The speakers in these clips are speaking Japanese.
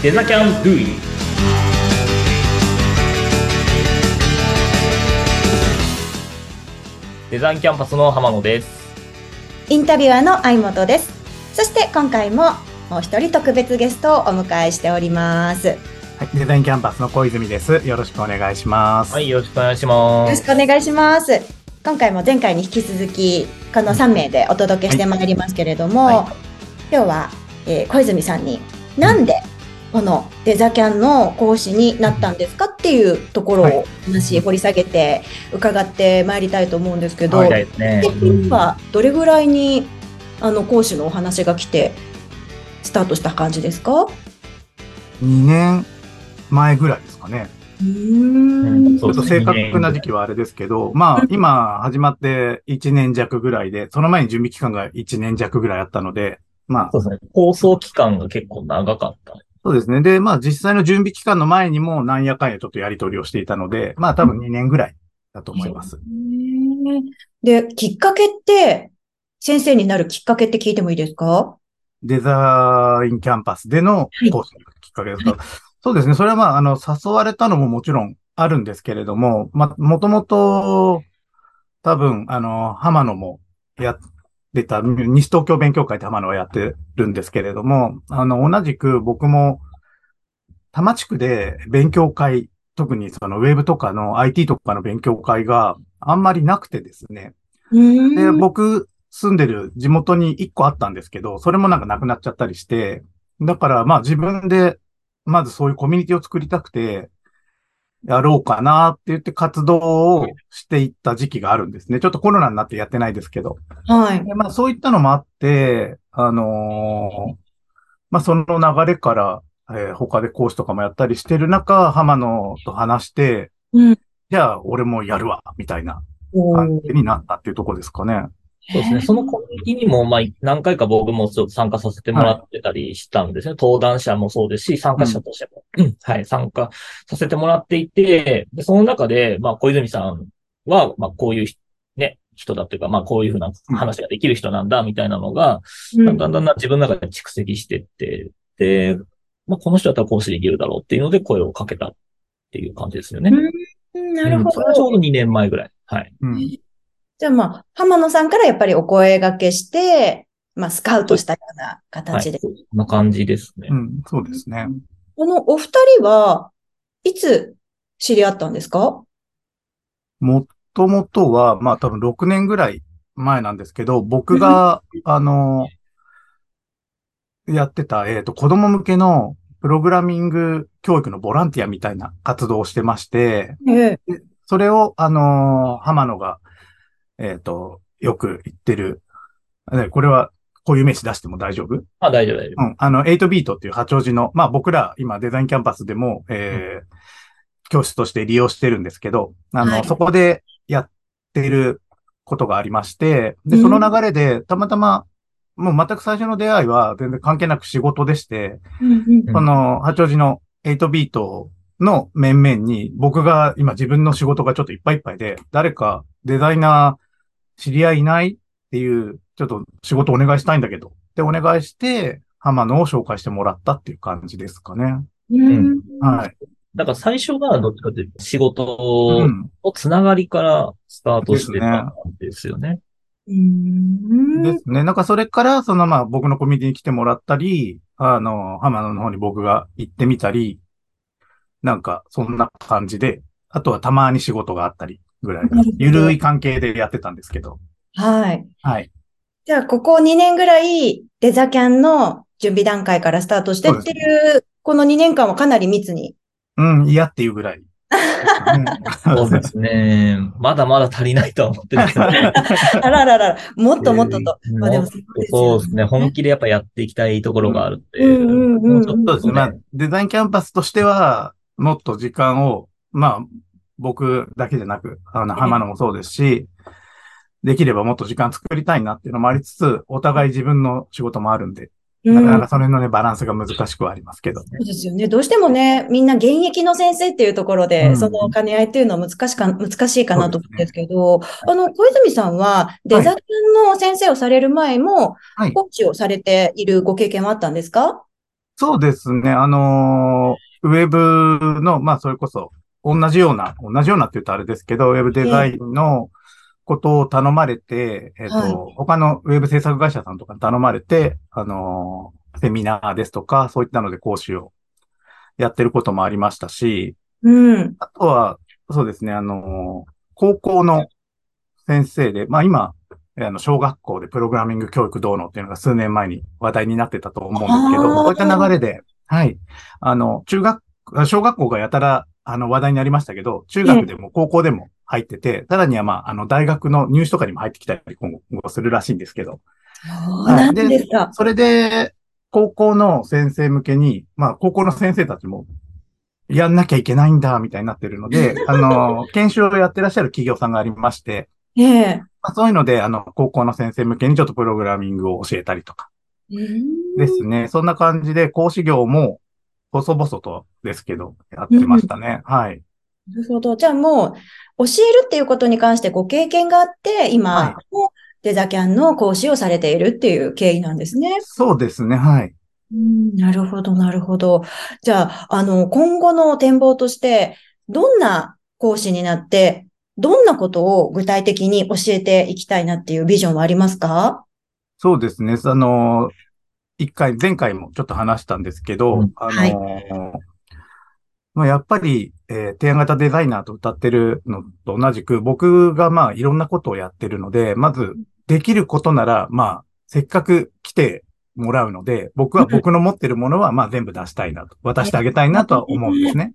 デザキャンドゥイデザインキャンパスの浜野です。インタビュアーの相本です。そして今回ももう一人特別ゲストをお迎えしております。よはい、デザインキャンパスの小泉です。よろしくお願いします。はい、よろしくお願いします。ろしくお願いします。今回も前回に引き続き、この3名でお届けしてまいりますけれども、はい今日は、えー小泉さんになんでこのデザキャンの講師になったんですかっていうところはいを話掘り下げて伺ってまいりたいと思うんですけど、はいですね。はどれぐらいにあの講師のお話が来てスタートした感じですか？2年前ぐらいですかね。うーんちょっと正確な時期はあれですけど、まあ今始まって1年弱ぐらいで、その前に準備期間が1年弱ぐらいあったので、まあそうですね。放送期間が結構長かった。そうですね。で、まあ実際の準備期間の前にもなんやかんやちょっとやり取りをしていたので、まあ多分2年ぐらいだと思います。へーで、きっかけって、先生になるきっかけって聞いてもいいですか？デザインキャンパスでのはい講師のきっかけですか、そうですね。それはまあ、あの、誘われたのももちろんあるんですけれども、まあ、もともと、多分、あの、浜野もやってた、西東京勉強会って浜野はやってるんですけれども、あの、同じく僕も、多摩地区で勉強会、特にそのウェブとかの IT とかの勉強会があんまりなくてですね。で、で、僕住んでる地元に一個あったんですけど、それもなんかなくなっちゃったりして、だからまあ自分で、まずそういうコミュニティを作りたくて、やろうかなって言って活動をしていった時期があるんですね。ちょっとコロナになってやってないですけど。はい。でまあそういったのもあって、あのーまあその流れから、えー他で講師とかもやったりしてる中、浜野と話して、うんじゃあ俺もやるわ、みたいなお感じになったっていうところですかね。そうですね。そのコミュニティにも、まあ、何回か僕もちょっと参加させてもらってたりしたんですね。登壇者もそうですし、参加者としても、うんはい、参加させてもらっていて、で、その中で、まあ、小泉さんは、まあ、こういうひね、人だというか、まあ、こういうふうな話ができる人なんだ、みたいなのが、うんだんだんだんだん自分の中で蓄積してって、で、まあ、この人だったら講師できるだろうっていうので声をかけたっていう感じですよね。うんなるほうんそれはちょうど。ど2年前ぐらい。はい。うんじゃあまあ、浜野さんからやっぱりお声掛けして、まあ、スカウトしたようなはい。形で。そんな感じですね。うん、そうですね。このお二人はいつ知り合ったんですか？もともとは、まあ多分6年ぐらい前なんですけど、僕が、あの、やってた、えっ、と、子供向けのプログラミング教育のボランティアみたいな活動をしてまして、ええ。それを、あの、浜野が、えっ、と、よく言ってる、ねこれは、こういう名詞出しても大丈夫？あ、大丈夫、大丈夫。うん。あの、8ビートっていう八王子の、まあ僕ら今デザインキャンパスでも、えー教室として利用してるんですけど、あの、はい。そこでやっていることがありまして、で、うん。その流れで、たまたま、もう全く最初の出会いは全然関係なく仕事でして、うんうん。うんこの八王子の8ビートの面々に、僕が今自分の仕事がちょっといっぱいいっぱいで、誰かデザイナー知り合いいないっていう、ちょっと仕事お願いしたいんだけど、でお願いして、浜野を紹介してもらったっていう感じですかね。うんはい。だから最初がどっちかというと仕事うん。のつながりからスタートしてたんですよね。うんですね。なんかそれから、そのまあ僕のコミュニティに来てもらったり、あの、浜野の方に僕が行ってみたり、なんかそんな感じで、あとはたまに仕事があったりぐらいゆるい関係でやってたんですけど。はい。はい。じゃあ、ここ2年ぐらい、デザキャンの準備段階からスタートしてっていう、この2年間はかなり密に。うん、嫌っていうぐらい。そうですね。まだまだ足りないとは思ってるんですけど。あらららら、もっともっとと。うんまあでもそうですね。本気でやっぱやっていきたいところがあるんで。うんうんうんもうちょっとそうですね。まあ、デザインキャンパスとしては、もっと時間を、まあ、僕だけじゃなく、あの、浜野もそうですし、できればもっと時間作りたいなっていうのもありつつ、お互い自分の仕事もあるんで、うんなかなかその辺のね、バランスが難しくはありますけど。そうですよね。どうしてもね、みんな現役の先生っていうところで、うんその兼ね合いっていうのは難しか、難しいかなと思うんですけど、すあの、小泉さんは、デザインの先生をされる前も、はい。コーチをされているご経験はあったんですか？そうですね。あのーウェブの、まあ、それこそ、同じような、同じようなって言うとあれですけど、ウェブデザインのことを頼まれて、えっ、と、はい他のウェブ制作会社さんとかに頼まれて、あのーセミナーですとか、そういったので講師をやってることもありましたし、うん。あとは、そうですね、あのー高校の先生で、まあ今、えあの、小学校でプログラミング教育どうのっていうのが数年前に話題になってたと思うんですけど、こういった流れで、はい。あの、中学、あ小学校がやたら、あの、話題になりましたけど、中学でも高校でも入ってて、さらにはまあ、あの、大学の入試とかにも入ってきたり今後するらしいんですけど、そうなんですか。それで、高校の先生向けに、まあ、高校の先生たちも、やんなきゃいけないんだ、みたいになってるので、あの、研修をやってらっしゃる企業さんがありまして、ええ。まあ、そういうので、あの、高校の先生向けにちょっとプログラミングを教えたりとかうんですね。そんな感じで、講師業も、細々とですけど、やってましたね。はい。なるほど。じゃあもう、教えるっていうことに関してご経験があって、今、はいもデザキャンの講師をされているっていう経緯なんですね。そうですね、はい。うん、なるほど、なるほど。じゃあ、あの、今後の展望として、どんな講師になって、どんなことを具体的に教えていきたいなっていうビジョンはありますか？そうですね。あの、一回、前回もちょっと話したんですけど、うん。あの、まあ、やっぱり、えー提案型デザイナーと歌ってるのと同じく、僕がまあいろんなことをやってるので、まずできることなら、まあ、せっかく来てもらうので、僕は僕の持ってるものはまあ全部出したいなと、渡してあげたいなとは思うんですね。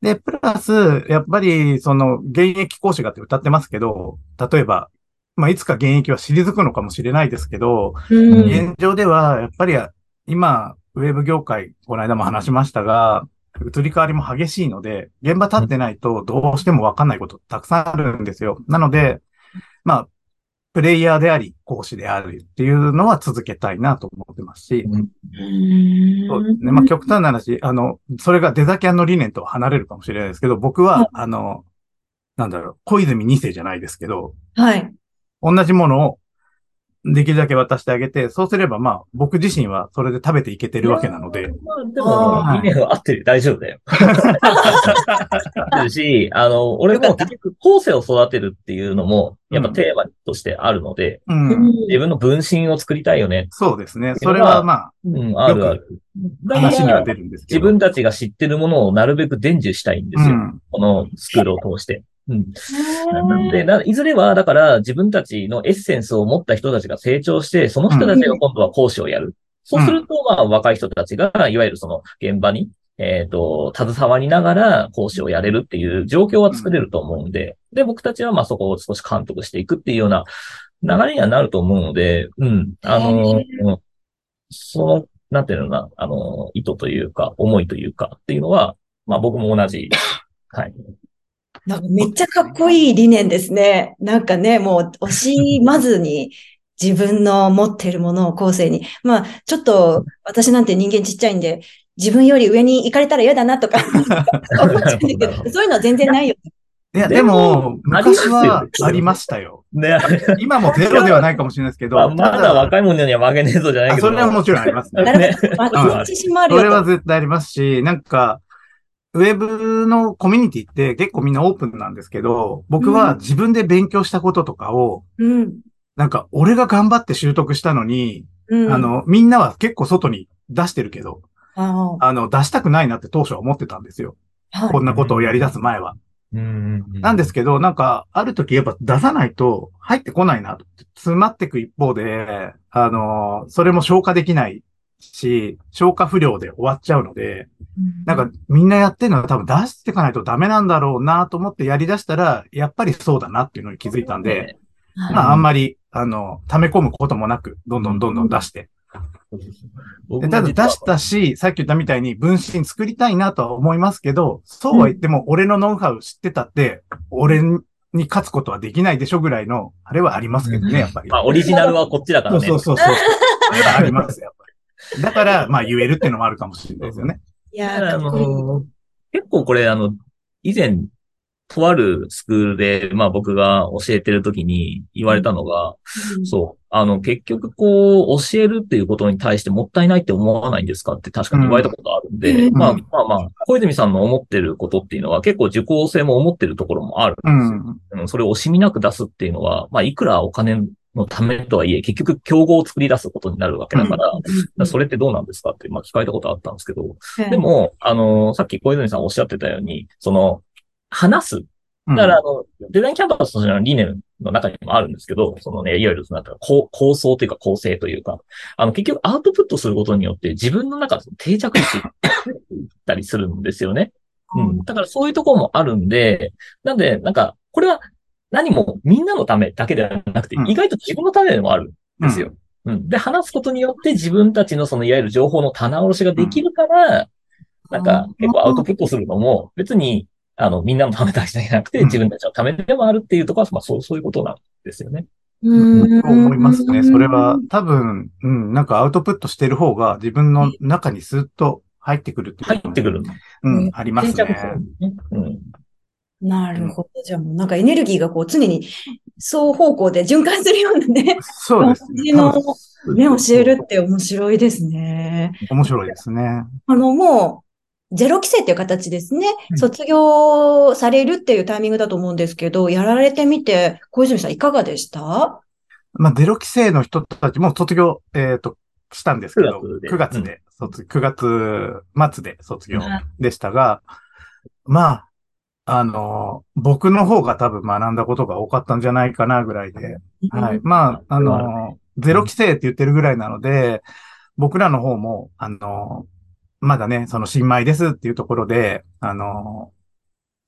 で、プラス、やっぱり、その、現役講師がって歌ってますけど、例えば、まあ、いつか現役は退くのかもしれないですけど、うん。現状では、やっぱり今、ウェブ業界、この間も話しましたが、移り変わりも激しいので、現場立ってないとどうしてもわかんないことたくさんあるんですよ。なので、まあ、プレイヤーであり、講師であるっていうのは続けたいなと思ってますし、うんそうですね。まあ、極端な話、あの、それがデザキャンの理念とは離れるかもしれないですけど、僕は、あの、なんだろう、小泉二世じゃないですけど、はい。同じものをできるだけ渡してあげて、そうすればまあ僕自身はそれで食べていけてるわけなので、まあ、でも、理念はあって大丈夫だよ。る し、あの、俺も結局、後世を育てるっていうのも、やっぱテーマとしてあるので、うん、自分の分身を作りたいよね。そうですね。それはまあうん、あるある。だから、話には出るんですけど。自分たちが知ってるものをなるべく伝授したいんですよ。うん、このスクールを通して。うん。なんで、ないずれは、だから、自分たちのエッセンスを持った人たちが成長して、その人たちが今度は講師をやる。そうすると、まあ、若い人たちが、いわゆるその現場に、えっ、と、携わりながら講師をやれるっていう状況は作れると思うんで、で、僕たちはまあそこを少し監督していくっていうような流れにはなると思うので、うん。あの、うんその、なんていうのかな、あの、意図というか、思いというかっていうのは、まあ僕も同じ。はい。なんかめっちゃかっこいい理念ですね。なんかね、もう惜しまずに自分の持ってるものを後世に。まあ、ちょっと私なんて人間ちっちゃいんで、自分より上に行かれたら嫌だなとか思っちゃうんだけど、そういうのは全然ないよ。いや、ででもも、昔はありましたよ。ね、今もゼロではないかもしれないですけど、まあ、まただ若い者には負けねえぞじゃないけど。あそれはもちろんありますね。ね。それ。は絶対ありますし、なんか、ウェブのコミュニティって結構みんなオープンなんですけど、僕は自分で勉強したこととかを、うん。なんか俺が頑張って習得したのに、うん。あの、みんなは結構外に出してるけど、ああの、出したくないなって当初は思ってたんですよ。あ、はい。こんなことをやり出す前は。なんですけど、なんか、ある時やっぱ出さないと入ってこないなと。詰まっていく一方で、あの、それも消化できないし、消化不良で終わっちゃうので、なんかみんなやってるのは多分出していかないとダメなんだろうなと思ってやり出したら、やっぱりそうだなっていうのに気づいたんで、はい、まああんまり、あの、溜め込むこともなく、どんどんどんどん出して。でただ出したし、さっき言ったみたいに分身作りたいなとは思いますけど、そうは言っても俺のノウハウ知ってたって、俺に勝つことはできないでしょぐらいの、あれはありますけどね、やっぱり。まあ、オリジナルはこっちだからね。そうそうそうそう。それはありますよ、やっぱり。だから、まあ言えるっていうのもあるかもしれないですよね。いやあ。の、結構これ、あの、以前、とあるスクールで、まあ僕が教えてる時に言われたのが、そう、あの、結局こう、教えるっていうことに対してもったいないって思わないんですかって確かに言われたことあるんで、うんまあまあまあ、小泉さんの思ってることっていうのは結構受講生も思ってるところもあるんうですよ。ん。うん、それを惜しみなく出すっていうのは、まあ、いくらお金のためとはいえ、結局競合を作り出すことになるわけだから、それってどうなんですかって、まあ、聞かれたことあったんですけど、でも、あの、さっき小泉さんおっしゃってたように、その、話す。だから、あの、デザインキャンパスとしての理念の中にもあるんですけど、そのね、いわゆるその構構想というか構成というか、あの、結局アウトプットすることによって自分の中で定着していったりするんですよね。うん。だからそういうところもあるんで、なんで、なんか、これは何もみんなのためだけではなくてう、ん意外と自分のためでもあるんですよ。うん。で、話すことによって自分たちのそのいわゆる情報の棚卸しができるから、なんか結構アウトプットするのも別に、あの、みんなのためだけじゃなくてうん自分たちのためでもあるっていうところは、まあそう、そういうことなんですよね。うんと思いますね。それは多分、うん、なんかアウトプットしてる方が自分の中にスッと入ってくるっていうことも入ってくる。うん、ありますね。ね。うん。なるほど。じゃあもうなんかエネルギーがこう常に双方向で循環するようなね、そうですね。感じの多分ね、教えるって面白いですね。面白いですね。あの、もう、ゼロ規制っていう形ですね。うん卒業されるっていうタイミングだと思うんですけど、やられてみて、小泉さんいかがでした？まあ、ゼロ規制の人たちも卒業、えっ、と、したんですけど、9 9月で月で卒、9月末で卒業でしたが、まあ、あの、僕の方が多分学んだことが多かったんじゃないかなぐらいで、はい。まあ、あの、ゼロ規制って言ってるぐらいなので、僕らの方も、あの、まだね、その新米ですっていうところで、あの、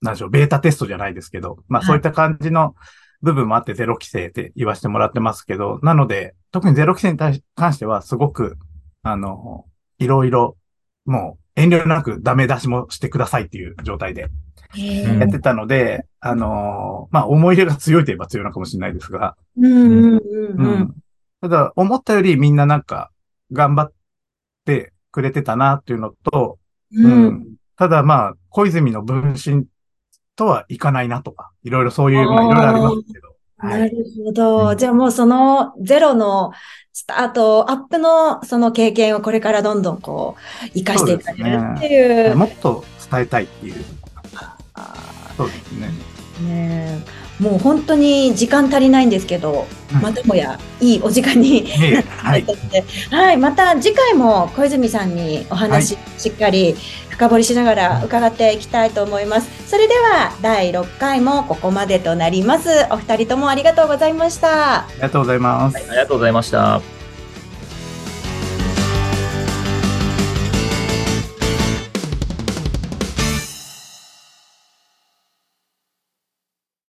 なんでしょう、ベータテストじゃないですけど、まあはい。そういった感じの部分もあってゼロ規制って言わせてもらってますけど、なので、特にゼロ規制に関してはすごく、あの、いろいろ、もう遠慮なくダメ出しもしてくださいっていう状態でやってたので、あの、まあ思い入れが強いといえば強いのかもしれないですが。ただ、思ったよりみんななんか、頑張ってくれてたなっていうのと、ううんん。ただまあ、小泉の分身とはいかないなとか、いろいろそういう、まあいろいろありますけど。は。ないるほど。うんじゃあもうそのゼロのスタート、アップのその経験をこれからどんどんこう、活かしていかれるっていう。もっと伝えたいっていう。あそうですね。ーねえもう本当に時間足りないんですけど、うんまたもやいいお時間にいえいえはい。はい、また次回も小泉さんにお話しっかり深掘りしながら伺っていきたいと思います。それでは第6回もここまでとなります。お二人ともありがとうございました。ありがとうございます。ありがとうございました。